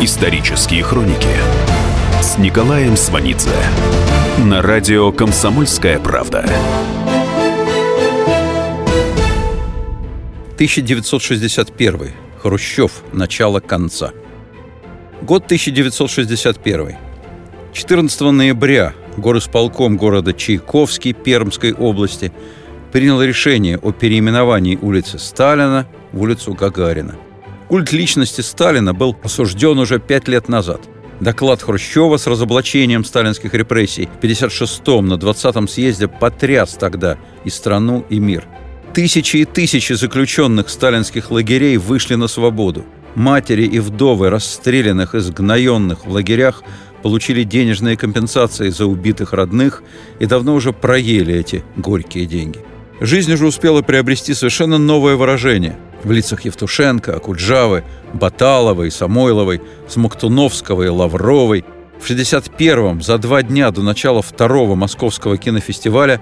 Исторические хроники с Николаем Сванидзе на радио «Комсомольская правда». 1961. Хрущев. Начало конца. Год 1961. 14 ноября горосполком города Чайковский Пермской области принял решение о переименовании улицы Сталина в улицу Гагарина. Культ личности Сталина был осужден уже пять лет назад. Доклад Хрущева с разоблачением сталинских репрессий в 56-м на 20-м съезде потряс тогда и страну, и мир. Тысячи и тысячи заключенных сталинских лагерей вышли на свободу. Матери и вдовы расстрелянных и сгноенных в лагерях получили денежные компенсации за убитых родных и давно уже проели эти горькие деньги. Жизнь уже успела приобрести совершенно новое выражение в лицах Евтушенко, Акуджавы, Баталовой, Самойловой, Смоктуновского и Лавровой. В 61-м, за два дня до начала второго московского кинофестиваля,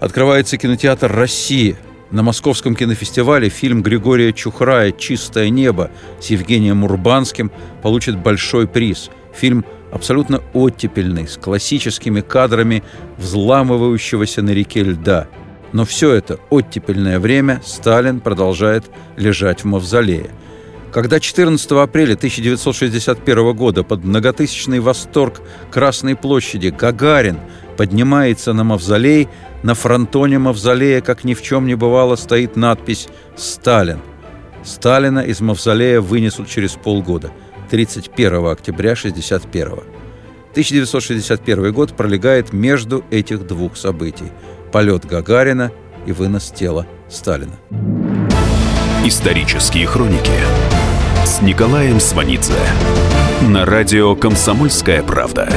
открывается кинотеатр «Россия». На московском кинофестивале фильм Григория Чухрая «Чистое небо» с Евгением Урбанским получит большой приз. Фильм абсолютно оттепельный, с классическими кадрами взламывающегося на реке льда – но все это оттепельное время Сталин продолжает лежать в мавзолее. Когда 14 апреля 1961 года под многотысячный восторг Красной площади Гагарин поднимается на мавзолей, на фронтоне мавзолея, как ни в чем не бывало, стоит надпись «Сталин». Сталина из мавзолея вынесут через полгода, 31 октября 1961 1961 год пролегает между этих двух событий – полет Гагарина и вынос тела Сталина. Исторические хроники с Николаем Сванидзе на радио «Комсомольская правда».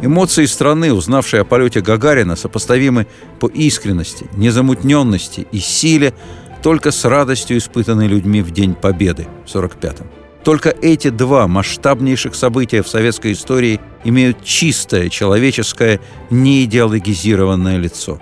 Эмоции страны, узнавшей о полете Гагарина, сопоставимы по искренности, незамутненности и силе только с радостью, испытанной людьми в День Победы в 45-м. Только эти два масштабнейших события в советской истории имеют чистое, человеческое, неидеологизированное лицо.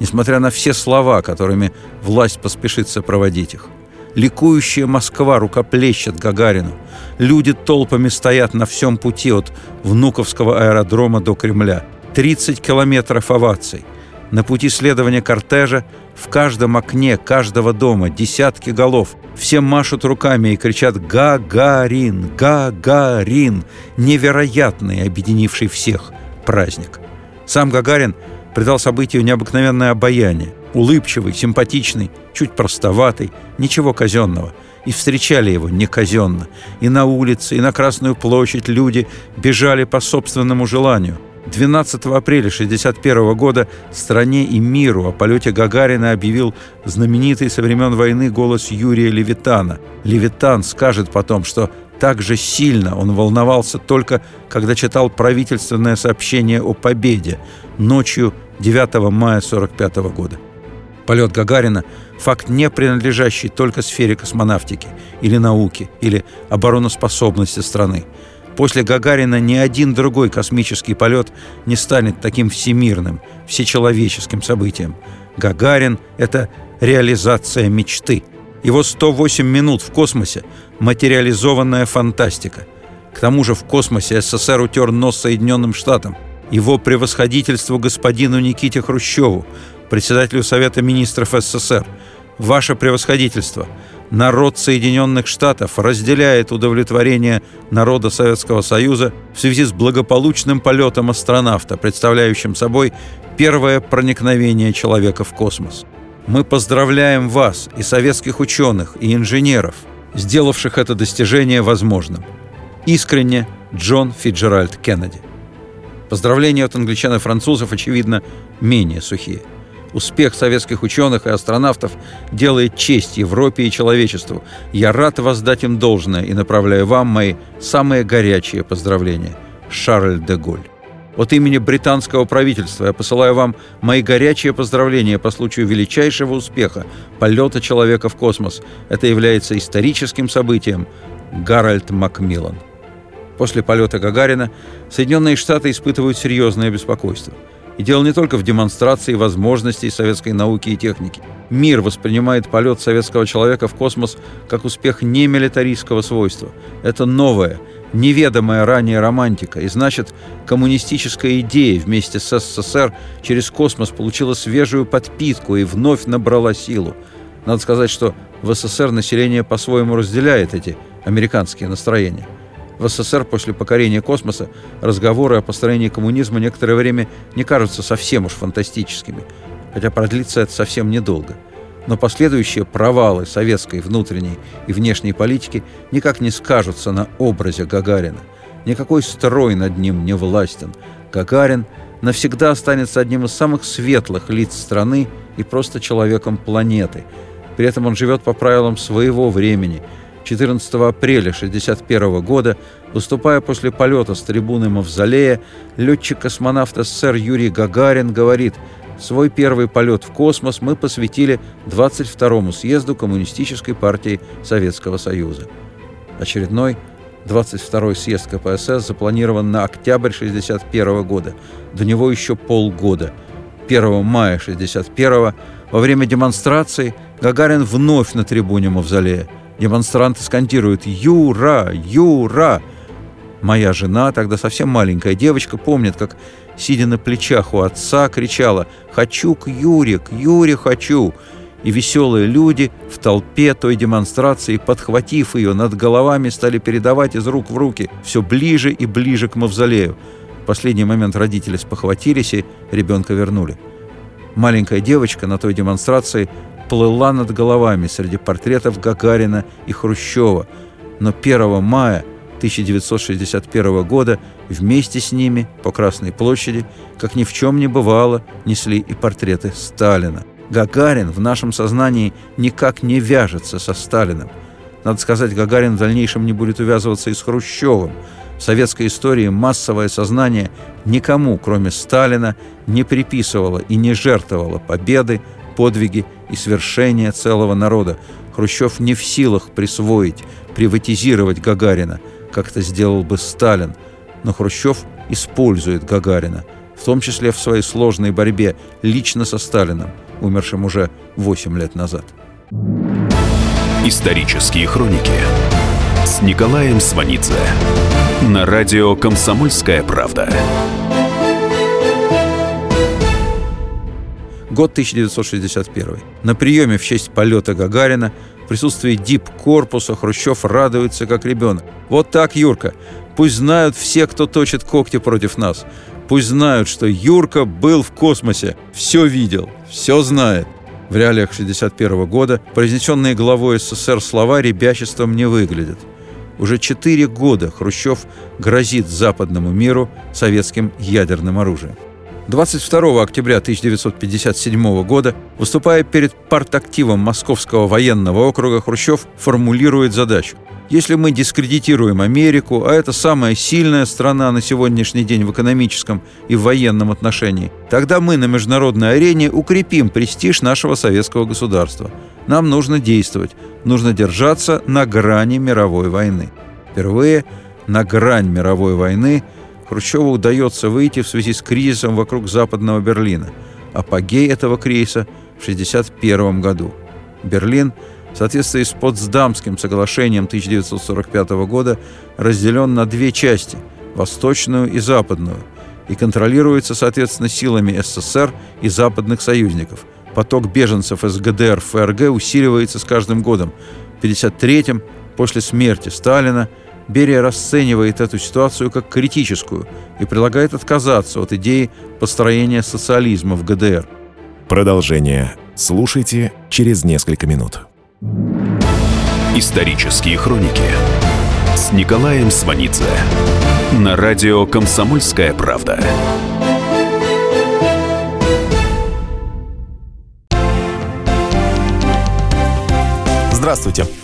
Несмотря на все слова, которыми власть поспешит сопроводить их. Ликующая Москва рукоплещет Гагарину. Люди толпами стоят на всем пути от Внуковского аэродрома до Кремля. 30 километров оваций – на пути следования кортежа в каждом окне каждого дома десятки голов. Все машут руками и кричат «Гагарин! Гагарин!» Невероятный, объединивший всех праздник. Сам Гагарин придал событию необыкновенное обаяние. Улыбчивый, симпатичный, чуть простоватый, ничего казенного. И встречали его не казенно. И на улице, и на Красную площадь люди бежали по собственному желанию – 12 апреля 1961 года стране и миру о полете Гагарина объявил знаменитый со времен войны голос Юрия Левитана. Левитан скажет потом, что так же сильно он волновался только, когда читал правительственное сообщение о победе ночью 9 мая 1945 года. Полет Гагарина – факт, не принадлежащий только сфере космонавтики или науки, или обороноспособности страны. После Гагарина ни один другой космический полет не станет таким всемирным, всечеловеческим событием. Гагарин — это реализация мечты. Его 108 минут в космосе — материализованная фантастика. К тому же в космосе СССР утер нос Соединенным Штатам. Его превосходительству господину Никите Хрущеву, председателю Совета министров СССР. Ваше превосходительство — народ Соединенных Штатов разделяет удовлетворение народа Советского Союза в связи с благополучным полетом астронавта, представляющим собой первое проникновение человека в космос. Мы поздравляем вас и советских ученых, и инженеров, сделавших это достижение возможным. Искренне, Джон Фиджеральд Кеннеди. Поздравления от англичан и французов, очевидно, менее сухие – Успех советских ученых и астронавтов делает честь Европе и человечеству. Я рад воздать им должное и направляю вам мои самые горячие поздравления. Шарль де Голь. От имени британского правительства я посылаю вам мои горячие поздравления по случаю величайшего успеха полета человека в космос. Это является историческим событием. Гарольд Макмиллан. После полета Гагарина Соединенные Штаты испытывают серьезное беспокойство – И дело не только в демонстрации возможностей советской науки и техники. Мир воспринимает полет советского человека в космос как успех не милитаристского свойства. Это новое, неведомая ранее романтика, и значит, коммунистическая идея вместе с СССР через космос получила свежую подпитку и вновь набрала силу. Надо сказать, что в СССР население по-своему разделяет эти американские настроения. В СССР после покорения космоса разговоры о построении коммунизма некоторое время не кажутся совсем уж фантастическими, хотя продлится это совсем недолго – но последующие провалы советской внутренней и внешней политики никак не скажутся на образе Гагарина. Никакой строй над ним не властен. Гагарин навсегда останется одним из самых светлых лиц страны и просто человеком планеты. При этом он живет по правилам своего времени. 14 апреля 1961 года, выступая после полета с трибуны Мавзолея, летчик-космонавт СССР Юрий Гагарин говорит – Свой первый полет в космос мы посвятили 22-му съезду Коммунистической партии Советского Союза. Очередной 22-й съезд КПСС запланирован на октябрь 1961 года. До него еще полгода. 1 мая 1961 во время демонстрации Гагарин вновь на трибуне Мавзолея. Демонстранты скандируют «Юра! Юра!» Моя жена, тогда совсем маленькая девочка, помнит, как сидя на плечах у отца, кричала «Хочу к Юре, к Юре хочу!» И веселые люди в толпе той демонстрации, подхватив ее над головами, стали передавать из рук в руки все ближе и ближе к мавзолею. В последний момент родители спохватились и ребенка вернули. Маленькая девочка на той демонстрации плыла над головами среди портретов Гагарина и Хрущева. Но 1 мая 1961 года вместе с ними по Красной площади, как ни в чем не бывало, несли и портреты Сталина. Гагарин в нашем сознании никак не вяжется со Сталиным. Надо сказать, Гагарин в дальнейшем не будет увязываться и с Хрущевым. В советской истории массовое сознание никому, кроме Сталина, не приписывало и не жертвовало победы, подвиги и свершения целого народа. Хрущев не в силах присвоить, приватизировать Гагарина – как это сделал бы Сталин, но Хрущев использует Гагарина, в том числе в своей сложной борьбе лично со Сталином, умершим уже 8 лет назад. Исторические хроники с Николаем Сванидзе на радио «Комсомольская правда». Год 1961. На приеме в честь полета Гагарина в присутствии дип-корпуса Хрущев радуется, как ребенок. Вот так, Юрка. Пусть знают все, кто точит когти против нас. Пусть знают, что Юрка был в космосе, все видел, все знает. В реалиях 61 года произнесенные главой СССР слова ребячеством не выглядят. Уже четыре года Хрущев грозит западному миру советским ядерным оружием. 22 октября 1957 года, выступая перед партактивом Московского военного округа, Хрущев формулирует задачу. Если мы дискредитируем Америку, а это самая сильная страна на сегодняшний день в экономическом и военном отношении, тогда мы на международной арене укрепим престиж нашего советского государства. Нам нужно действовать, нужно держаться на грани мировой войны. Впервые на грань мировой войны – Хрущеву удается выйти в связи с кризисом вокруг Западного Берлина. Апогей этого кризиса в 1961 году. Берлин в соответствии с Потсдамским соглашением 1945 года разделен на две части – восточную и западную, и контролируется, соответственно, силами СССР и западных союзников. Поток беженцев из ГДР в ФРГ усиливается с каждым годом. В 1953-м, после смерти Сталина, Берия расценивает эту ситуацию как критическую и предлагает отказаться от идеи построения социализма в ГДР. Продолжение слушайте через несколько минут. Исторические хроники с Николаем Сванидзе на радио «Комсомольская правда». Здравствуйте.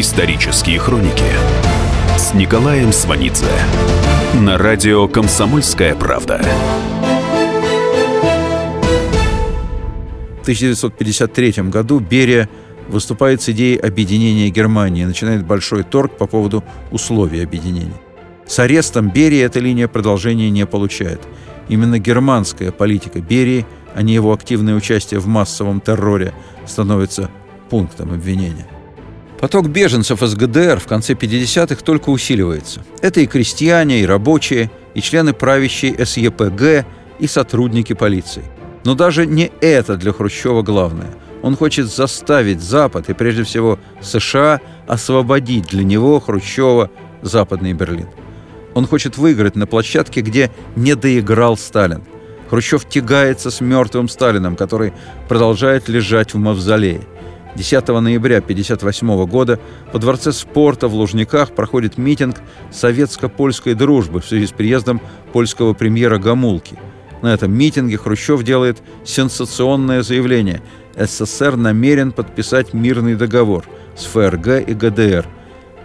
Исторические хроники с Николаем Сванидзе на радио «Комсомольская правда». В 1953 году Берия выступает с идеей объединения Германии, начинает большой торг по поводу условий объединения. С арестом Берии эта линия продолжения не получает. Именно германская политика Берии, а не его активное участие в массовом терроре, становится пунктом обвинения. Поток беженцев из ГДР в конце 50-х только усиливается. Это и крестьяне, и рабочие, и члены правящей СЕПГ, и сотрудники полиции. Но даже не это для Хрущева главное. Он хочет заставить Запад, и прежде всего США, освободить для него, Хрущева, Западный Берлин. Он хочет выиграть на площадке, где не доиграл Сталин. Хрущев тягается с мертвым Сталином, который продолжает лежать в мавзолее. 10 ноября 1958 года по Дворце спорта в Лужниках проходит митинг советско-польской дружбы в связи с приездом польского премьера Гамулки. На этом митинге Хрущев делает сенсационное заявление. СССР намерен подписать мирный договор с ФРГ и ГДР.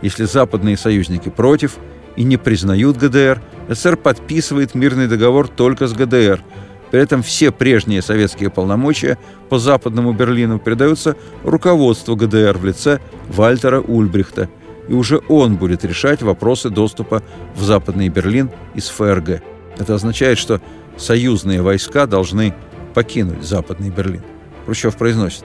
Если западные союзники против и не признают ГДР, СССР подписывает мирный договор только с ГДР – при этом все прежние советские полномочия по Западному Берлину передаются руководству ГДР в лице Вальтера Ульбрихта, и уже он будет решать вопросы доступа в Западный Берлин из ФРГ. Это означает, что союзные войска должны покинуть Западный Берлин. Хрущев произносит,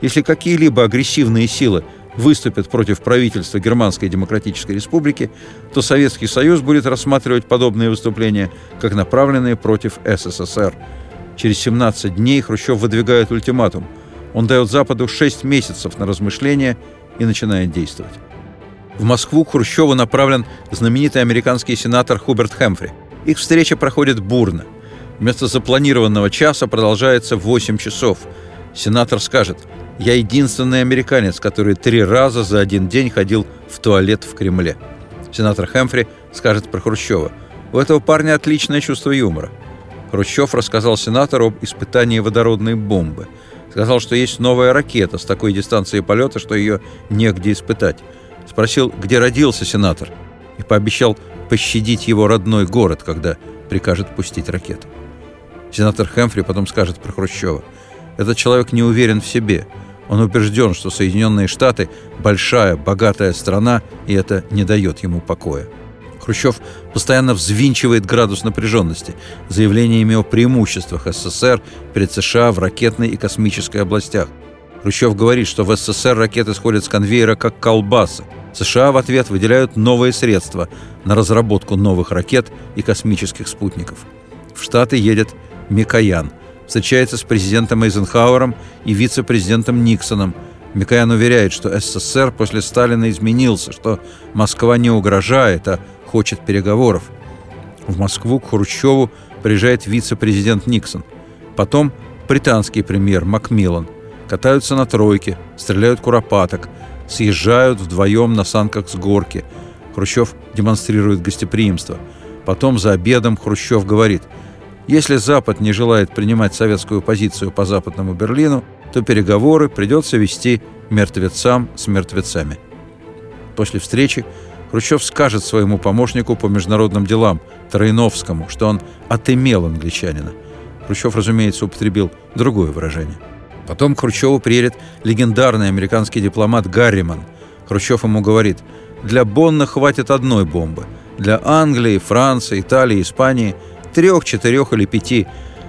если какие-либо агрессивные силы выступят против правительства Германской Демократической Республики, то Советский Союз будет рассматривать подобные выступления как направленные против СССР. Через 17 дней Хрущев выдвигает ультиматум. Он дает Западу 6 месяцев на размышления и начинает действовать. В Москву к Хрущеву направлен знаменитый американский сенатор Хуберт Хэмфри. Их встреча проходит бурно. Вместо запланированного часа продолжается 8 часов. Сенатор скажет – я единственный американец, который три раза за один день ходил в туалет в Кремле. Сенатор Хэмфри скажет про Хрущева. У этого парня отличное чувство юмора. Хрущев рассказал сенатору об испытании водородной бомбы. Сказал, что есть новая ракета с такой дистанцией полета, что ее негде испытать. Спросил, где родился сенатор, и пообещал пощадить его родной город, когда прикажет пустить ракету. Сенатор Хэмфри потом скажет про Хрущева. Этот человек не уверен в себе – он убежден, что Соединенные Штаты – большая, богатая страна, и это не дает ему покоя. Хрущев постоянно взвинчивает градус напряженности заявлениями о преимуществах СССР перед США в ракетной и космической областях. Хрущев говорит, что в СССР ракеты сходят с конвейера как колбасы. США в ответ выделяют новые средства на разработку новых ракет и космических спутников. В Штаты едет Микоян – встречается с президентом Эйзенхауэром и вице-президентом Никсоном. Микоян уверяет, что СССР после Сталина изменился, что Москва не угрожает, а хочет переговоров. В Москву к Хрущеву приезжает вице-президент Никсон. Потом британский премьер Макмиллан. Катаются на тройке, стреляют куропаток, съезжают вдвоем на санках с горки. Хрущев демонстрирует гостеприимство. Потом за обедом Хрущев говорит – если Запад не желает принимать советскую позицию по Западному Берлину, то переговоры придется вести мертвецам с мертвецами. После встречи Хрущев скажет своему помощнику по международным делам Троиновскому, что он отымел англичанина. Хрущев, разумеется, употребил другое выражение. Потом к Хрущеву приедет легендарный американский дипломат Гарриман. Хрущев ему говорит, для Бонна хватит одной бомбы. Для Англии, Франции, Италии, Испании – трех, четырех или пяти.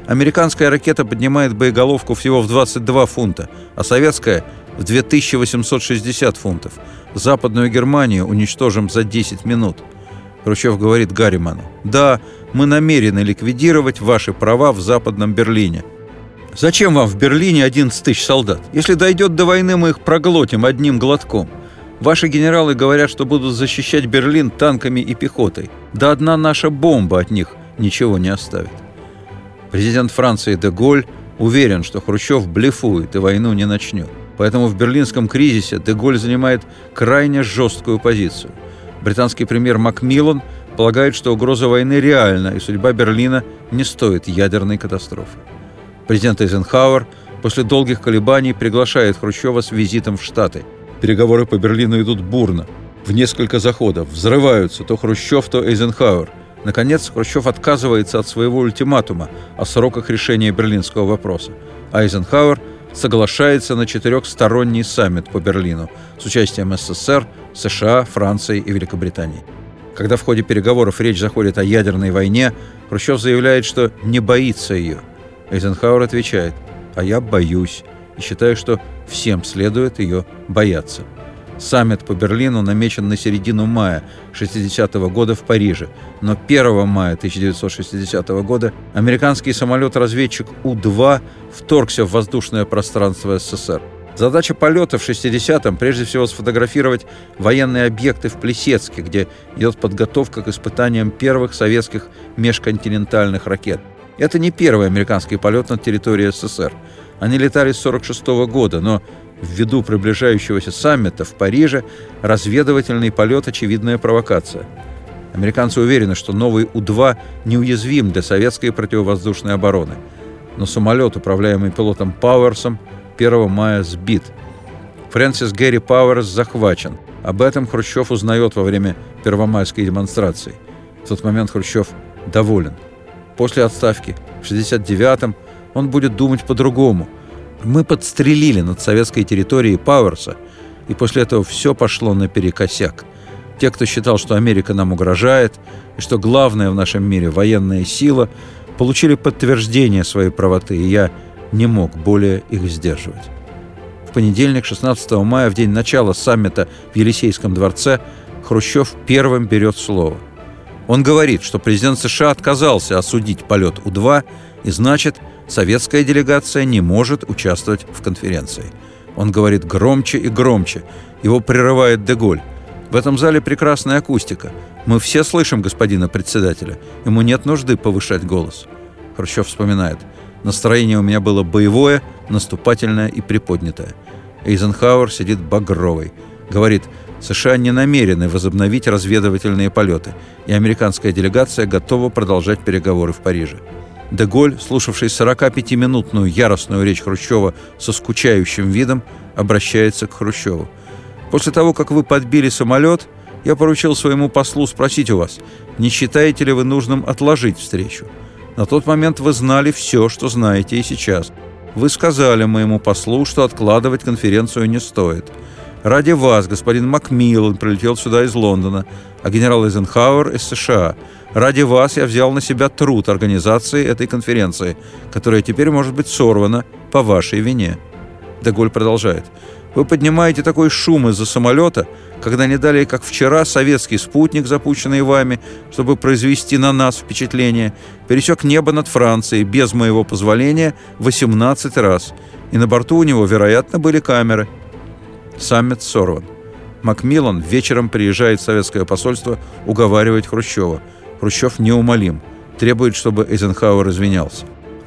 Американская ракета поднимает боеголовку всего в 22 фунта, а советская – в 2860 фунтов. Западную Германию уничтожим за 10 минут. Хрущев говорит Гарриману, «Да, мы намерены ликвидировать ваши права в Западном Берлине». «Зачем вам в Берлине 11 тысяч солдат? Если дойдет до войны, мы их проглотим одним глотком. Ваши генералы говорят, что будут защищать Берлин танками и пехотой. Да одна наша бомба от них – ничего не оставит. Президент Франции де Голь уверен, что Хрущев блефует и войну не начнет. Поэтому в берлинском кризисе де Голь занимает крайне жесткую позицию. Британский премьер Макмиллан полагает, что угроза войны реальна, и судьба Берлина не стоит ядерной катастрофы. Президент Эйзенхауэр после долгих колебаний приглашает Хрущева с визитом в Штаты. Переговоры по Берлину идут бурно. В несколько заходов взрываются то Хрущев, то Эйзенхауэр. Наконец, Хрущев отказывается от своего ультиматума о сроках решения берлинского вопроса. А Эйзенхауэр соглашается на четырехсторонний саммит по Берлину с участием СССР, США, Франции и Великобритании. Когда в ходе переговоров речь заходит о ядерной войне, Хрущев заявляет, что не боится ее. Эйзенхауэр отвечает, а я боюсь и считаю, что всем следует ее бояться. Саммит по Берлину намечен на середину мая 60 -го года в Париже, но 1 мая 1960 года американский самолет-разведчик У-2 вторгся в воздушное пространство СССР. Задача полета в 60-м прежде всего сфотографировать военные объекты в Плесецке, где идет подготовка к испытаниям первых советских межконтинентальных ракет. Это не первый американский полет над территорией СССР. Они летали с 1946 -го года, но ввиду приближающегося саммита в Париже разведывательный полет – очевидная провокация. Американцы уверены, что новый У-2 неуязвим для советской противовоздушной обороны. Но самолет, управляемый пилотом Пауэрсом, 1 мая сбит. Фрэнсис Гэри Пауэрс захвачен. Об этом Хрущев узнает во время первомайской демонстрации. В тот момент Хрущев доволен. После отставки в 69-м он будет думать по-другому. Мы подстрелили над советской территорией Пауэрса, и после этого все пошло наперекосяк. Те, кто считал, что Америка нам угрожает, и что главное в нашем мире – военная сила, получили подтверждение своей правоты, и я не мог более их сдерживать. В понедельник, 16 мая, в день начала саммита в Елисейском дворце, Хрущев первым берет слово. Он говорит, что президент США отказался осудить полет У-2, и значит, советская делегация не может участвовать в конференции. Он говорит громче и громче. Его прерывает Деголь. В этом зале прекрасная акустика. Мы все слышим господина председателя. Ему нет нужды повышать голос. Хрущев вспоминает. Настроение у меня было боевое, наступательное и приподнятое. Эйзенхауэр сидит багровый. Говорит, США не намерены возобновить разведывательные полеты, и американская делегация готова продолжать переговоры в Париже. Деголь, слушавший 45-минутную яростную речь Хрущева со скучающим видом, обращается к Хрущеву. «После того, как вы подбили самолет, я поручил своему послу спросить у вас, не считаете ли вы нужным отложить встречу? На тот момент вы знали все, что знаете и сейчас. Вы сказали моему послу, что откладывать конференцию не стоит. Ради вас господин Макмиллан прилетел сюда из Лондона, а генерал Эйзенхауэр из США. Ради вас я взял на себя труд организации этой конференции, которая теперь может быть сорвана по вашей вине». Деголь продолжает. Вы поднимаете такой шум из-за самолета, когда не далее, как вчера, советский спутник, запущенный вами, чтобы произвести на нас впечатление, пересек небо над Францией без моего позволения 18 раз, и на борту у него, вероятно, были камеры. Саммит сорван. Макмиллан вечером приезжает в советское посольство уговаривать Хрущева. Хрущев неумолим, требует, чтобы Эйзенхауэр извинялся.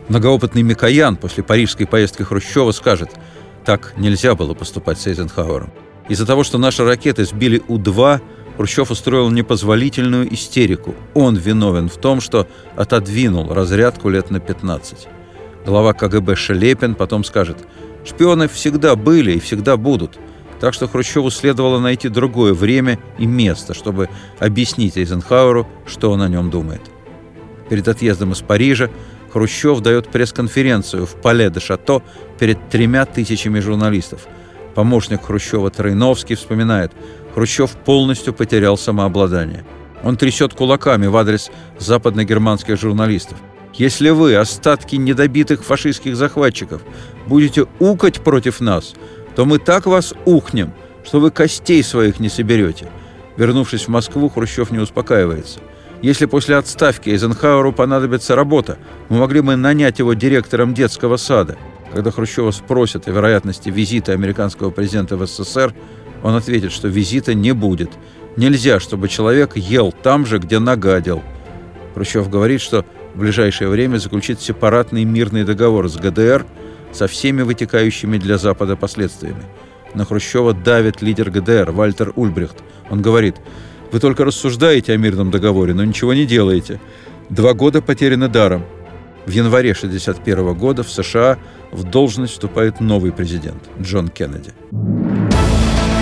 Многоопытный Микоян после парижской поездки Хрущева скажет – так нельзя было поступать с Эйзенхауэром. Из-за того, что наши ракеты сбили У-2, Хрущев устроил непозволительную истерику. Он виновен в том, что отодвинул разрядку лет на 15. Глава КГБ Шелепин потом скажет, шпионы всегда были и всегда будут. Так что Хрущеву следовало найти другое время и место, чтобы объяснить Эйзенхауэру, что он о нем думает. Перед отъездом из Парижа Хрущев дает пресс-конференцию в Пале-де-Шато перед тремя тысячами журналистов. Помощник Хрущева Тройновский вспоминает, Хрущев полностью потерял самообладание. Он трясет кулаками в адрес западногерманских журналистов. Если вы, остатки недобитых фашистских захватчиков, будете укать против нас, то мы так вас ухнем, что вы костей своих не соберете. Вернувшись в Москву, Хрущев не успокаивается – если после отставки Эйзенхауэру понадобится работа, мы могли бы нанять его директором детского сада. Когда Хрущева спросят о вероятности визита американского президента в СССР, он ответит, что визита не будет. Нельзя, чтобы человек ел там же, где нагадил. Хрущев говорит, что в ближайшее время заключит сепаратный мирный договор с ГДР со всеми вытекающими для Запада последствиями. На Хрущева давит лидер ГДР Вальтер Ульбрихт. Он говорит, Вы только рассуждаете о мирном договоре, но ничего не делаете. Два года потеряны даром. В январе 1961 года в США в должность вступает новый президент Джон Кеннеди.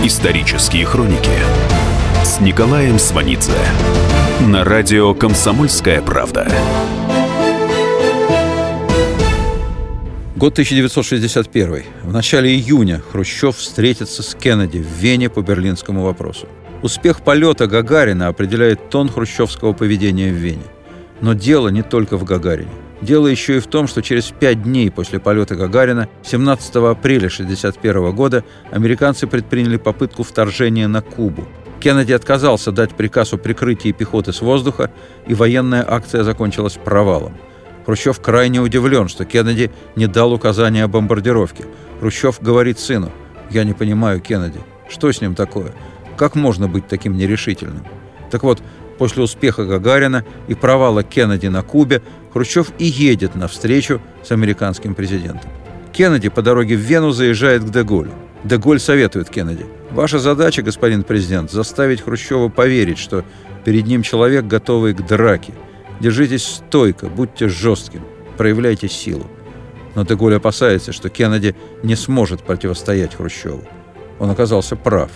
Исторические хроники с Николаем Сванидзе на радио «Комсомольская правда». Год 1961. В начале июня Хрущев встретится с Кеннеди в Вене по берлинскому вопросу. Успех полета Гагарина определяет тон хрущевского поведения в Вене. Но дело не только в Гагарине. Дело еще и в том, что через пять дней после полета Гагарина, 17 апреля 1961 года, американцы предприняли попытку вторжения на Кубу. Кеннеди отказался дать приказ о прикрытии пехоты с воздуха, и военная акция закончилась провалом. Хрущев крайне удивлен, что Кеннеди не дал указания о бомбардировке. Хрущев говорит сыну, «Я не понимаю Кеннеди. Что с ним такое? Как можно быть таким нерешительным?» Так вот, после успеха Гагарина и провала Кеннеди на Кубе, Хрущев и едет на встречу с американским президентом. Кеннеди по дороге в Вену заезжает к Деголю. Деголь советует Кеннеди. «Ваша задача, господин президент, заставить Хрущева поверить, что перед ним человек, готовый к драке. Держитесь стойко, будьте жестким, проявляйте силу». Но Деголь опасается, что Кеннеди не сможет противостоять Хрущеву. Он оказался прав.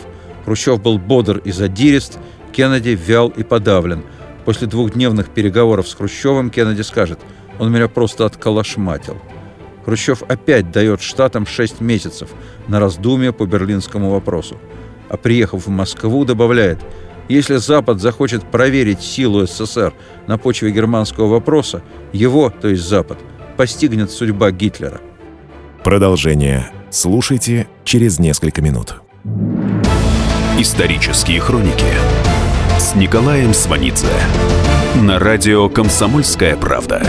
Хрущев был бодр и задирист, Кеннеди вял и подавлен. После двухдневных переговоров с Хрущевым Кеннеди скажет «Он меня просто отколошматил». Хрущев опять дает Штатам 6 месяцев на раздумье по берлинскому вопросу. А приехав в Москву, добавляет «Если Запад захочет проверить силу СССР на почве германского вопроса, его, то есть Запад, постигнет судьба Гитлера». Продолжение слушайте через несколько минут. Исторические хроники с Николаем Сванидзе на радио «Комсомольская правда».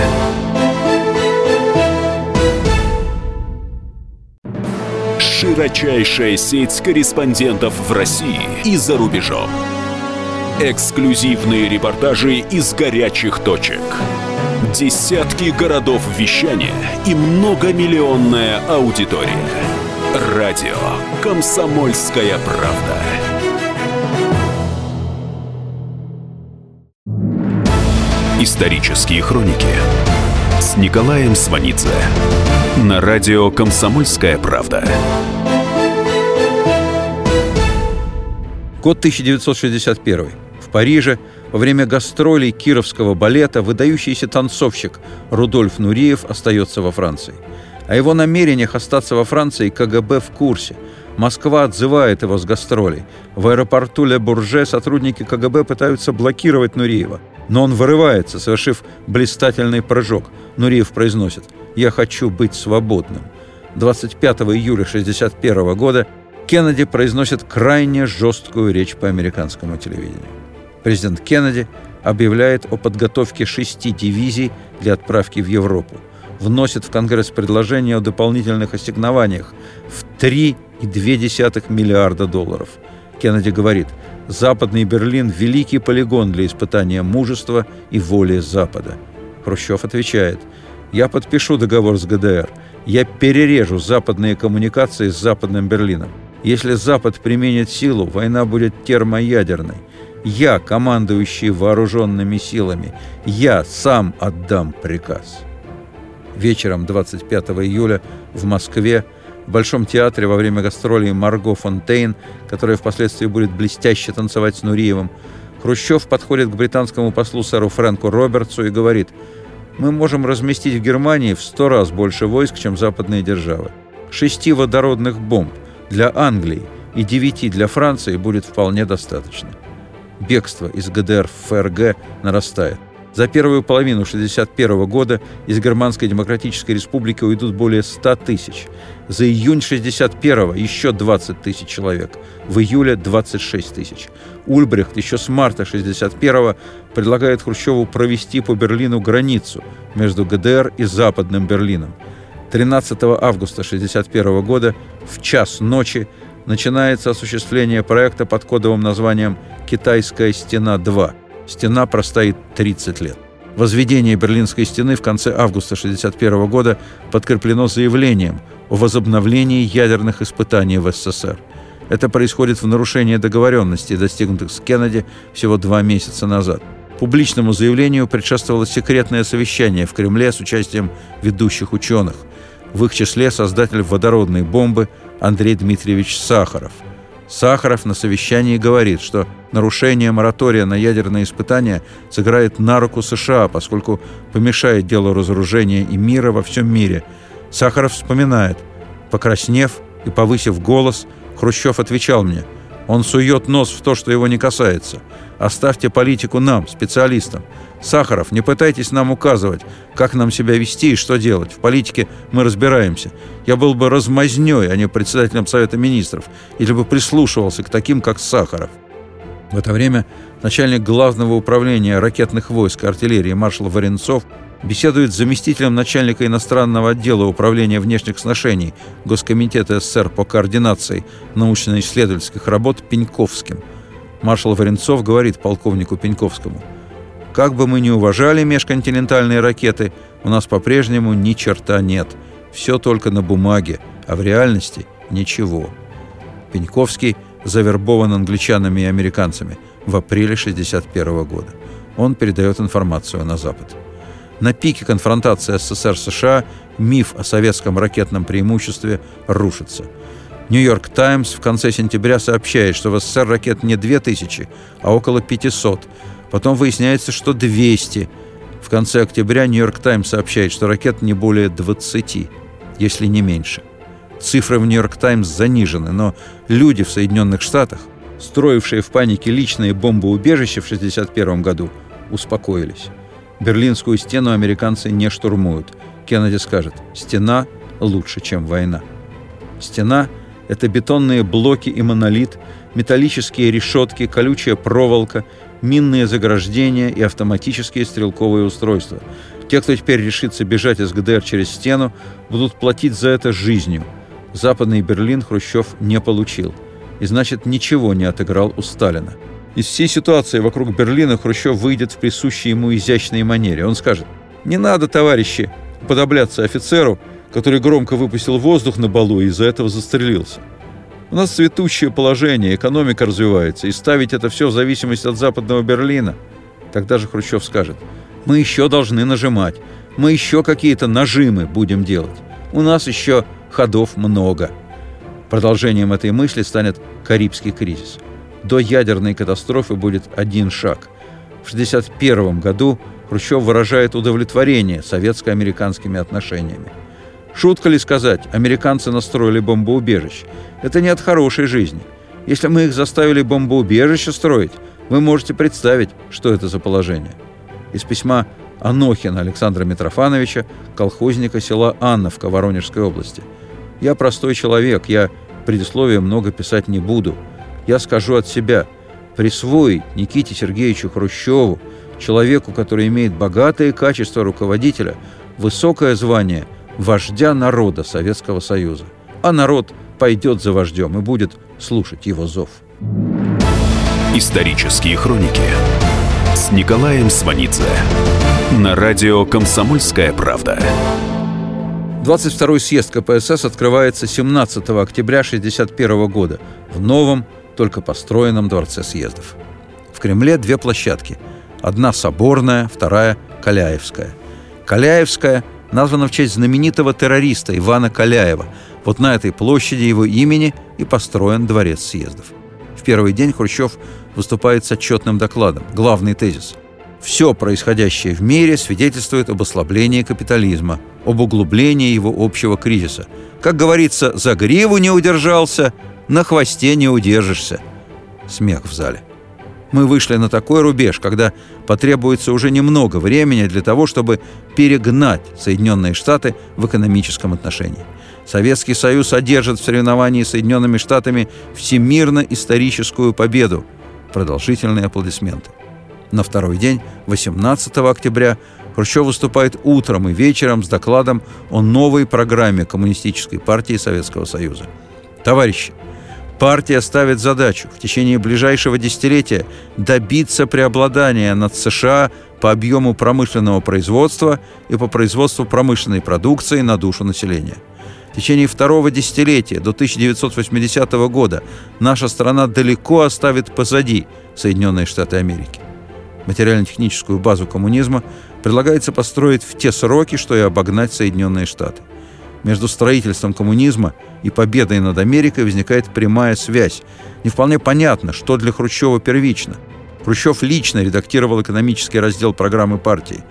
Широчайшая сеть корреспондентов в России и за рубежом. Эксклюзивные репортажи из горячих точек. Десятки городов вещания и многомиллионная аудитория. Радио «Комсомольская правда». Исторические хроники с Николаем Сванидзе на радио «Комсомольская правда». Год 1961. Париже во время гастролей кировского балета выдающийся танцовщик Рудольф Нуриев остается во Франции. О его намерениях остаться во Франции КГБ в курсе. Москва отзывает его с гастролей. В аэропорту Ле Бурже сотрудники КГБ пытаются блокировать Нуриева. Но он вырывается, совершив блистательный прыжок. Нуриев произносит «Я хочу быть свободным». 25 июля 1961 года Кеннеди произносит крайне жесткую речь по американскому телевидению. Президент Кеннеди объявляет о подготовке шести дивизий для отправки в Европу. Вносит в Конгресс предложение о дополнительных ассигнованиях в 3,2 миллиарда долларов. Кеннеди говорит – Западный Берлин – великий полигон для испытания мужества и воли Запада. Хрущев отвечает, «Я подпишу договор с ГДР. Я перережу западные коммуникации с Западным Берлином. Если Запад применит силу, война будет термоядерной. Я, командующий вооруженными силами, я сам отдам приказ». Вечером 25 июля в Москве в Большом театре во время гастролей Марго Фонтейн, которая впоследствии будет блестяще танцевать с Нуриевым, Хрущев подходит к британскому послу сэру Фрэнку Робертсу и говорит, «Мы можем разместить в Германии в сто раз больше войск, чем западные державы. Шести водородных бомб для Англии и девяти для Франции будет вполне достаточно». Бегство из ГДР в ФРГ нарастает. За первую половину 1961 года из Германской Демократической Республики уйдут более 100 тысяч. За июнь 1961 еще 20 тысяч человек. В июле 26 тысяч. Ульбрихт еще с марта 1961 предлагает Хрущеву провести по Берлину границу между ГДР и Западным Берлином. 13 августа 1961 года в час ночи начинается осуществление проекта под кодовым названием «Китайская стена-2», Стена простоит 30 лет. Возведение Берлинской стены в конце августа 1961 года подкреплено заявлением о возобновлении ядерных испытаний в СССР. Это происходит в нарушении договоренностей, достигнутых с Кеннеди всего два месяца назад. Публичному заявлению предшествовало секретное совещание в Кремле с участием ведущих ученых. В их числе создатель водородной бомбы Андрей Дмитриевич Сахаров. Сахаров на совещании говорит, что нарушение моратория на ядерные испытания сыграет на руку США, поскольку помешает делу разоружения и мира во всем мире. Сахаров вспоминает, покраснев и повысив голос, Хрущев отвечал мне – он сует нос в то, что его не касается. Оставьте политику нам, специалистам. Сахаров, не пытайтесь нам указывать, как нам себя вести и что делать. В политике мы разбираемся. Я был бы размазнёй, а не председателем Совета Министров, или бы прислушивался к таким, как Сахаров. В это время начальник главного управления ракетных войск артиллерии маршал Варенцов беседует с заместителем начальника иностранного отдела Управления внешних сношений Госкомитета СССР по координации научно-исследовательских работ Пеньковским. Маршал Варенцов говорит полковнику Пеньковскому, «Как бы мы ни уважали межконтинентальные ракеты, у нас по-прежнему ни черта нет. Все только на бумаге, а в реальности ничего». Пеньковский завербован англичанами и американцами в апреле 1961 года. Он передает информацию на Запад. На пике конфронтации СССР-США миф о советском ракетном преимуществе рушится. «Нью-Йорк Таймс» в конце сентября сообщает, что в СССР ракет не 2000, а около 500. Потом выясняется, что 200. В конце октября «Нью-Йорк Таймс» сообщает, что ракет не более 20, если не меньше. Цифры в «Нью-Йорк Таймс» занижены, но люди в Соединенных Штатах, строившие в панике личные бомбоубежища в 1961 году, успокоились. Берлинскую стену американцы не штурмуют. Кеннеди скажет, стена лучше, чем война. Стена – это бетонные блоки и монолит, металлические решетки, колючая проволока, минные заграждения и автоматические стрелковые устройства. Те, кто теперь решится бежать из ГДР через стену, будут платить за это жизнью. Западный Берлин Хрущев не получил. И значит, ничего не отыграл у Сталина. Из всей ситуации вокруг Берлина Хрущев выйдет в присущей ему изящной манере. Он скажет, не надо, товарищи, подобляться офицеру, который громко выпустил воздух на балу и из-за этого застрелился. У нас цветущее положение, экономика развивается, и ставить это все в зависимость от Западного Берлина. Тогда же Хрущев скажет, мы еще должны нажимать, мы еще какие-то нажимы будем делать. У нас еще ходов много. Продолжением этой мысли станет Карибский кризис – до ядерной катастрофы будет один шаг. В 1961 году Хрущев выражает удовлетворение советско-американскими отношениями. Шутка ли сказать, американцы настроили бомбоубежище? Это не от хорошей жизни. Если мы их заставили бомбоубежище строить, вы можете представить, что это за положение. Из письма Анохина Александра Митрофановича, колхозника села Анновка Воронежской области. «Я простой человек, я предисловие много писать не буду я скажу от себя, присвоить Никите Сергеевичу Хрущеву, человеку, который имеет богатые качества руководителя, высокое звание вождя народа Советского Союза. А народ пойдет за вождем и будет слушать его зов. Исторические хроники с Николаем Сванидзе на радио «Комсомольская правда». 22-й съезд КПСС открывается 17 октября 1961 года в новом только построенном дворце съездов. В Кремле две площадки. Одна соборная, вторая Каляевская. Каляевская названа в честь знаменитого террориста Ивана Каляева. Вот на этой площади его имени и построен дворец съездов. В первый день Хрущев выступает с отчетным докладом. Главный тезис. Все происходящее в мире свидетельствует об ослаблении капитализма, об углублении его общего кризиса. Как говорится, за гриву не удержался, на хвосте не удержишься. Смех в зале. Мы вышли на такой рубеж, когда потребуется уже немного времени для того, чтобы перегнать Соединенные Штаты в экономическом отношении. Советский Союз одержит в соревновании с Соединенными Штатами всемирно-историческую победу. Продолжительные аплодисменты. На второй день, 18 октября, Хрущев выступает утром и вечером с докладом о новой программе Коммунистической партии Советского Союза. Товарищи, Партия ставит задачу в течение ближайшего десятилетия добиться преобладания над США по объему промышленного производства и по производству промышленной продукции на душу населения. В течение второго десятилетия до 1980 года наша страна далеко оставит позади Соединенные Штаты Америки. Материально-техническую базу коммунизма предлагается построить в те сроки, что и обогнать Соединенные Штаты. Между строительством коммунизма и победой над Америкой возникает прямая связь. Не вполне понятно, что для Хрущева первично. Хрущев лично редактировал экономический раздел программы партии.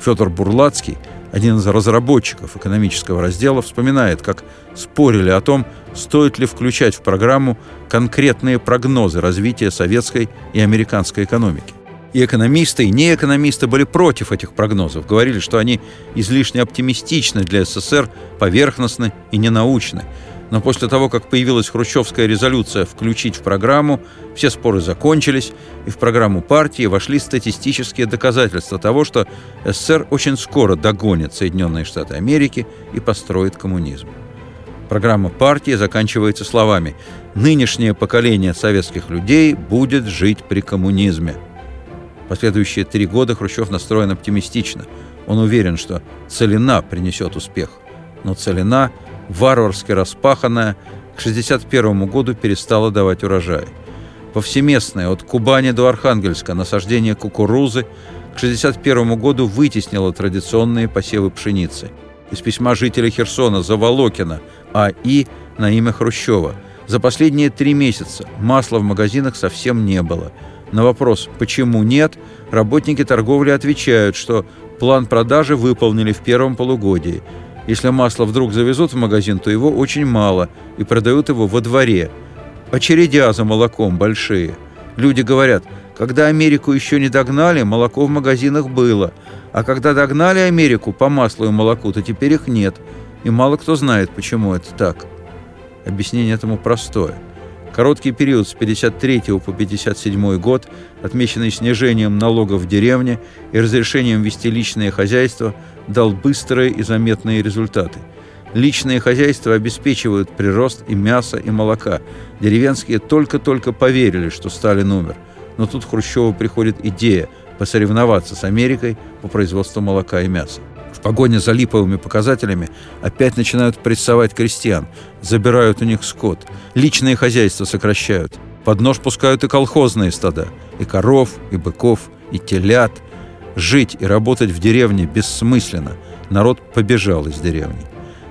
Федор Бурлацкий, один из разработчиков экономического раздела, вспоминает, как спорили о том, стоит ли включать в программу конкретные прогнозы развития советской и американской экономики. И экономисты, и неэкономисты были против этих прогнозов, говорили, что они излишне оптимистичны для СССР, поверхностны и ненаучны. Но после того, как появилась хрущевская резолюция «включить в программу», все споры закончились, и в программу партии вошли статистические доказательства того, что СССР очень скоро догонит Соединенные Штаты Америки и построит коммунизм. Программа партии заканчивается словами «Нынешнее поколение советских людей будет жить при коммунизме». Последующие три года Хрущев настроен оптимистично. Он уверен, что Целина принесет успех. Но Целина, варварски распаханная, к 1961 году перестала давать урожай. Повсеместное от Кубани до Архангельска насаждение кукурузы к 1961 году вытеснило традиционные посевы пшеницы. Из письма жителя Херсона Заволокина А.И. на имя Хрущева. За последние три месяца масла в магазинах совсем не было – на вопрос «почему нет?» работники торговли отвечают, что план продажи выполнили в первом полугодии. Если масло вдруг завезут в магазин, то его очень мало, и продают его во дворе. Очередя за молоком большие. Люди говорят, когда Америку еще не догнали, молоко в магазинах было. А когда догнали Америку по маслу и молоку, то теперь их нет. И мало кто знает, почему это так. Объяснение этому простое – Короткий период с 53 по 57 год, отмеченный снижением налогов в деревне и разрешением вести личное хозяйство, дал быстрые и заметные результаты. Личные хозяйства обеспечивают прирост и мяса, и молока. Деревенские только-только поверили, что Сталин умер. Но тут Хрущеву приходит идея посоревноваться с Америкой по производству молока и мяса в погоне за липовыми показателями опять начинают прессовать крестьян, забирают у них скот, личные хозяйства сокращают, под нож пускают и колхозные стада, и коров, и быков, и телят. Жить и работать в деревне бессмысленно. Народ побежал из деревни.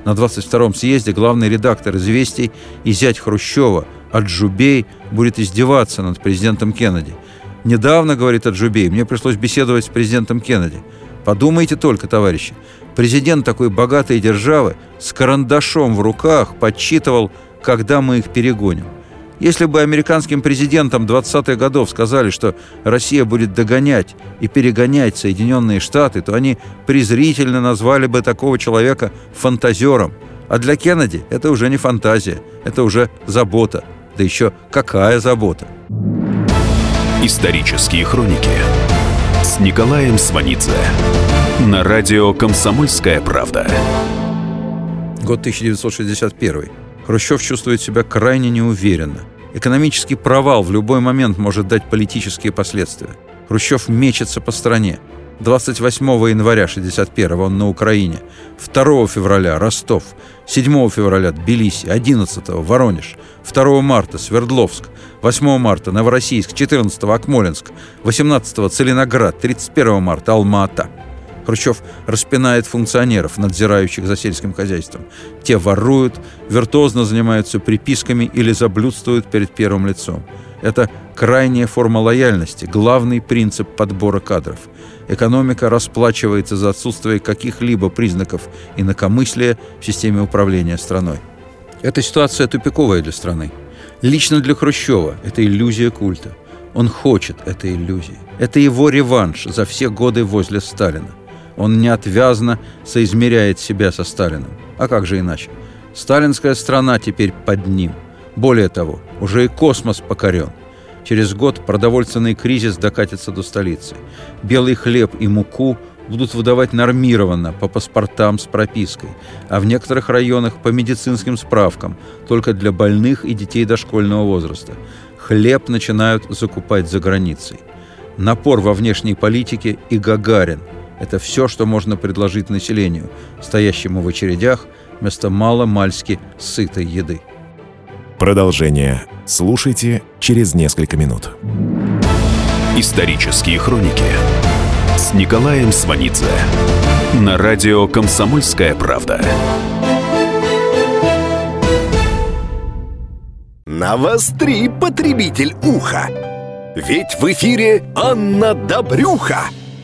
На 22-м съезде главный редактор «Известий» и зять Хрущева Аджубей будет издеваться над президентом Кеннеди. «Недавно, — говорит Аджубей, — мне пришлось беседовать с президентом Кеннеди. Подумайте только, товарищи, президент такой богатой державы с карандашом в руках подсчитывал, когда мы их перегоним. Если бы американским президентам 20-х годов сказали, что Россия будет догонять и перегонять Соединенные Штаты, то они презрительно назвали бы такого человека фантазером. А для Кеннеди это уже не фантазия, это уже забота. Да еще какая забота? Исторические хроники с Николаем Сванидзе на радио «Комсомольская правда». Год 1961. Хрущев чувствует себя крайне неуверенно. Экономический провал в любой момент может дать политические последствия. Хрущев мечется по стране. 28 января 61 он на Украине, 2 февраля Ростов, 7 февраля Тбилиси, 11 Воронеж, 2 марта Свердловск, 8 марта Новороссийск, 14 Акмолинск, 18 Целиноград, 31 марта Алма-Ата. Хрущев распинает функционеров, надзирающих за сельским хозяйством. Те воруют, виртуозно занимаются приписками или заблюдствуют перед первым лицом. Это крайняя форма лояльности, главный принцип подбора кадров. Экономика расплачивается за отсутствие каких-либо признаков инакомыслия в системе управления страной. Эта ситуация тупиковая для страны. Лично для Хрущева это иллюзия культа. Он хочет этой иллюзии. Это его реванш за все годы возле Сталина. Он неотвязно соизмеряет себя со Сталиным. А как же иначе? Сталинская страна теперь под ним. Более того, уже и космос покорен. Через год продовольственный кризис докатится до столицы. Белый хлеб и муку будут выдавать нормированно по паспортам с пропиской, а в некоторых районах по медицинским справкам, только для больных и детей дошкольного возраста. Хлеб начинают закупать за границей. Напор во внешней политике и Гагарин – это все, что можно предложить населению, стоящему в очередях вместо мало-мальски сытой еды. Продолжение слушайте через несколько минут. Исторические хроники с Николаем Сванидзе на радио «Комсомольская правда». Навостри, потребитель уха! Ведь в эфире Анна Добрюха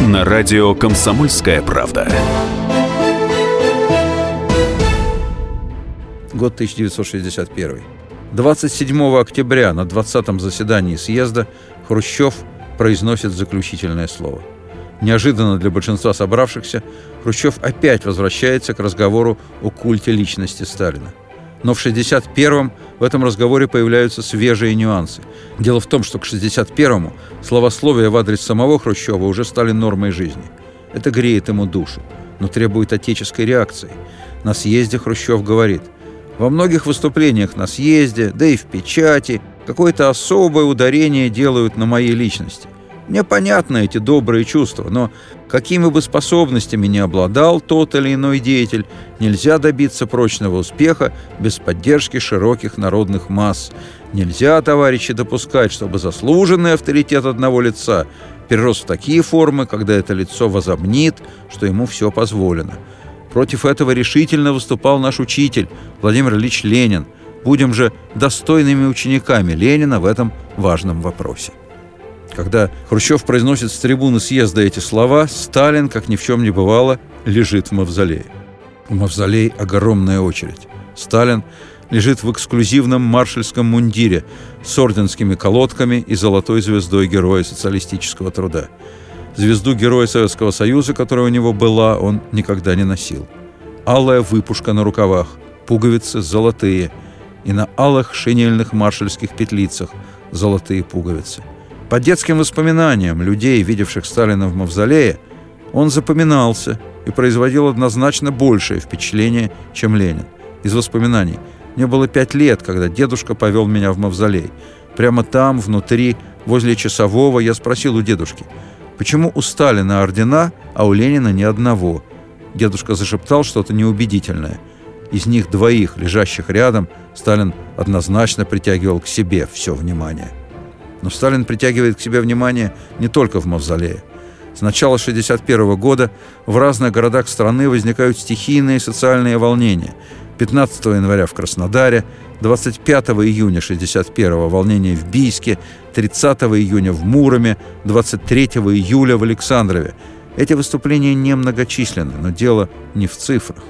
на радио «Комсомольская правда». год 1961. 27 октября на 20-м заседании съезда Хрущев произносит заключительное слово. Неожиданно для большинства собравшихся Хрущев опять возвращается к разговору о культе личности Сталина. Но в 61-м в этом разговоре появляются свежие нюансы. Дело в том, что к 61-му словословия в адрес самого Хрущева уже стали нормой жизни. Это греет ему душу, но требует отеческой реакции. На съезде Хрущев говорит – во многих выступлениях на съезде, да и в печати, какое-то особое ударение делают на моей личности. Мне понятны эти добрые чувства, но какими бы способностями ни обладал тот или иной деятель, нельзя добиться прочного успеха без поддержки широких народных масс. Нельзя, товарищи, допускать, чтобы заслуженный авторитет одного лица перерос в такие формы, когда это лицо возомнит, что ему все позволено. Против этого решительно выступал наш учитель Владимир Ильич Ленин. Будем же достойными учениками Ленина в этом важном вопросе. Когда Хрущев произносит с трибуны съезда эти слова, Сталин, как ни в чем не бывало, лежит в мавзолее. В мавзолей огромная очередь. Сталин лежит в эксклюзивном маршальском мундире с орденскими колодками и золотой звездой Героя социалистического труда. Звезду Героя Советского Союза, которая у него была, он никогда не носил. Алая выпушка на рукавах, пуговицы золотые, и на алых шинельных маршальских петлицах золотые пуговицы. По детским воспоминаниям людей, видевших Сталина в мавзолее, он запоминался и производил однозначно большее впечатление, чем Ленин. Из воспоминаний. Мне было пять лет, когда дедушка повел меня в мавзолей. Прямо там, внутри, возле часового, я спросил у дедушки – Почему у Сталина ордена, а у Ленина ни одного? Дедушка зашептал что-то неубедительное. Из них двоих, лежащих рядом, Сталин однозначно притягивал к себе все внимание. Но Сталин притягивает к себе внимание не только в мавзолее. С начала 1961 года в разных городах страны возникают стихийные социальные волнения. 15 января в Краснодаре, 25 июня 61 волнение в Бийске, 30 июня в Муроме, 23 июля в Александрове. Эти выступления немногочисленны, но дело не в цифрах.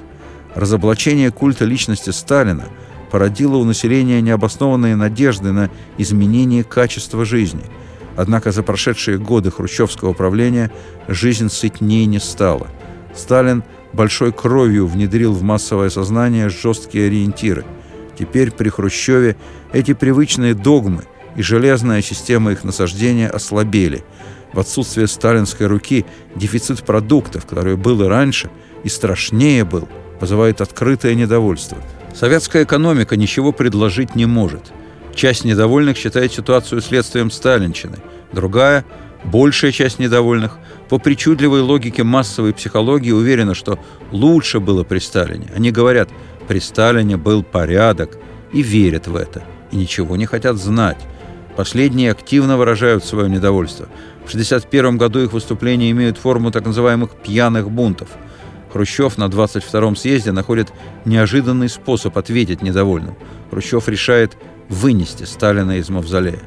Разоблачение культа личности Сталина породило у населения необоснованные надежды на изменение качества жизни. Однако за прошедшие годы хрущевского правления жизнь сытнее не стала. Сталин большой кровью внедрил в массовое сознание жесткие ориентиры – Теперь при Хрущеве эти привычные догмы и железная система их насаждения ослабели. В отсутствие сталинской руки дефицит продуктов, который был и раньше, и страшнее был, вызывает открытое недовольство. Советская экономика ничего предложить не может. Часть недовольных считает ситуацию следствием сталинщины, другая Большая часть недовольных по причудливой логике массовой психологии уверена, что лучше было при Сталине. Они говорят, при Сталине был порядок, и верят в это, и ничего не хотят знать. Последние активно выражают свое недовольство. В 1961 году их выступления имеют форму так называемых «пьяных бунтов». Хрущев на 22-м съезде находит неожиданный способ ответить недовольным. Хрущев решает вынести Сталина из мавзолея.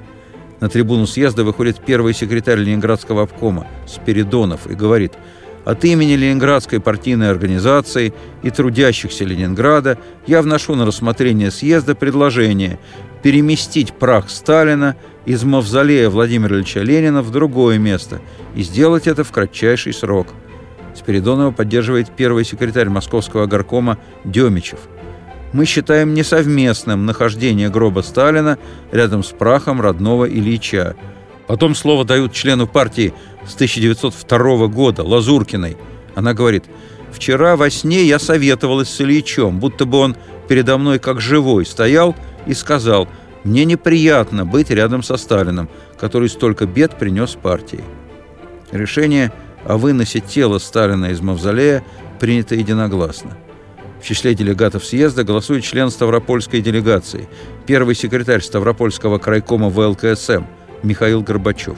На трибуну съезда выходит первый секретарь Ленинградского обкома Спиридонов и говорит «От имени Ленинградской партийной организации и трудящихся Ленинграда я вношу на рассмотрение съезда предложение переместить прах Сталина из мавзолея Владимира Ильича Ленина в другое место и сделать это в кратчайший срок». Спиридонова поддерживает первый секретарь московского горкома Демичев. Мы считаем несовместным нахождение гроба Сталина рядом с прахом родного Ильича. Потом слово дают члену партии с 1902 года, Лазуркиной. Она говорит, «Вчера во сне я советовалась с Ильичом, будто бы он передо мной как живой стоял и сказал, «Мне неприятно быть рядом со Сталином, который столько бед принес партии». Решение о выносе тела Сталина из мавзолея принято единогласно. В числе делегатов съезда голосует член Ставропольской делегации, первый секретарь Ставропольского крайкома ВЛКСМ Михаил Горбачев.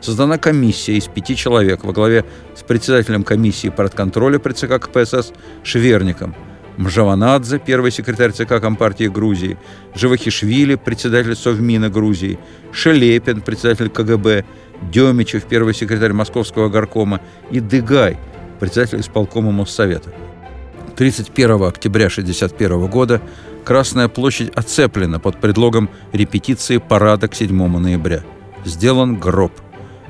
Создана комиссия из пяти человек во главе с председателем комиссии партконтроля при ЦК КПСС Шверником – Мжаванадзе, первый секретарь ЦК Компартии Грузии, Живахишвили, председатель Совмина Грузии, Шелепин, председатель КГБ, Демичев, первый секретарь Московского горкома и Дыгай, председатель исполкома Моссовета. 31 октября 1961 года Красная площадь оцеплена под предлогом репетиции парада к 7 ноября. Сделан гроб,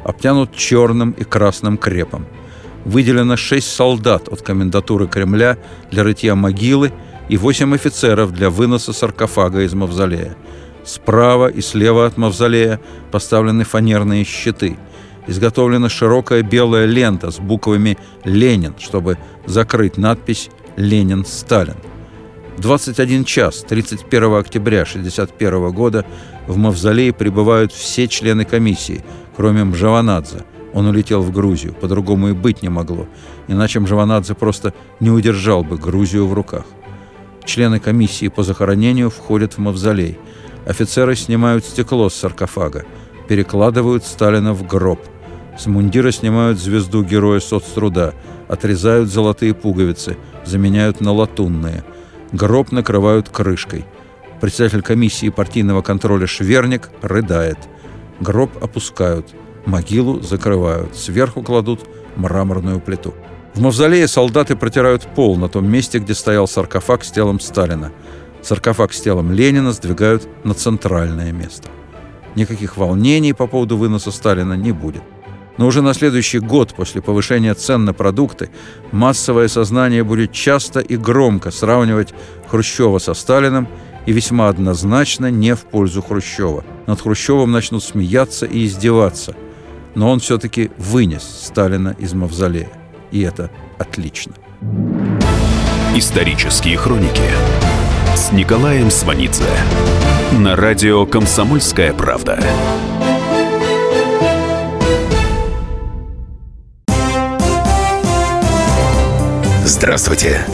обтянут черным и красным крепом – выделено шесть солдат от комендатуры Кремля для рытья могилы и восемь офицеров для выноса саркофага из мавзолея. Справа и слева от мавзолея поставлены фанерные щиты. Изготовлена широкая белая лента с буквами «Ленин», чтобы закрыть надпись «Ленин Сталин». В 21 час 31 октября 1961 года в мавзолее прибывают все члены комиссии, кроме Мжаванадзе – он улетел в Грузию, по-другому и быть не могло, иначе Мжаванадзе просто не удержал бы Грузию в руках. Члены комиссии по захоронению входят в мавзолей. Офицеры снимают стекло с саркофага, перекладывают Сталина в гроб. С мундира снимают звезду Героя соцтруда, отрезают золотые пуговицы, заменяют на латунные. Гроб накрывают крышкой. Председатель комиссии партийного контроля Шверник рыдает. Гроб опускают – Могилу закрывают, сверху кладут мраморную плиту. В мавзолее солдаты протирают пол на том месте, где стоял саркофаг с телом Сталина. Саркофаг с телом Ленина сдвигают на центральное место. Никаких волнений по поводу выноса Сталина не будет. Но уже на следующий год после повышения цен на продукты массовое сознание будет часто и громко сравнивать Хрущева со Сталиным и весьма однозначно не в пользу Хрущева. Над Хрущевым начнут смеяться и издеваться – но он все-таки вынес Сталина из мавзолея. И это отлично. Исторические хроники с Николаем Сванидзе на радио «Комсомольская правда». Здравствуйте,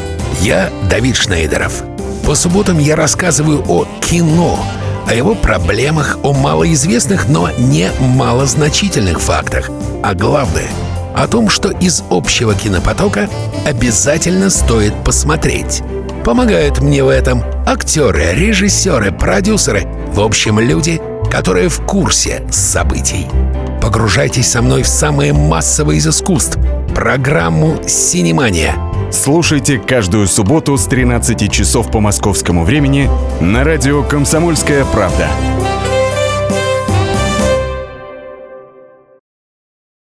я Давид Шнейдеров. По субботам я рассказываю о кино – о его проблемах, о малоизвестных, но не малозначительных фактах. А главное — о том, что из общего кинопотока обязательно стоит посмотреть. Помогают мне в этом актеры, режиссеры, продюсеры, в общем, люди, которые в курсе событий. Погружайтесь со мной в самое массовое из искусств — программу «Синемания» — Слушайте каждую субботу с 13 часов по московскому времени на радио «Комсомольская правда».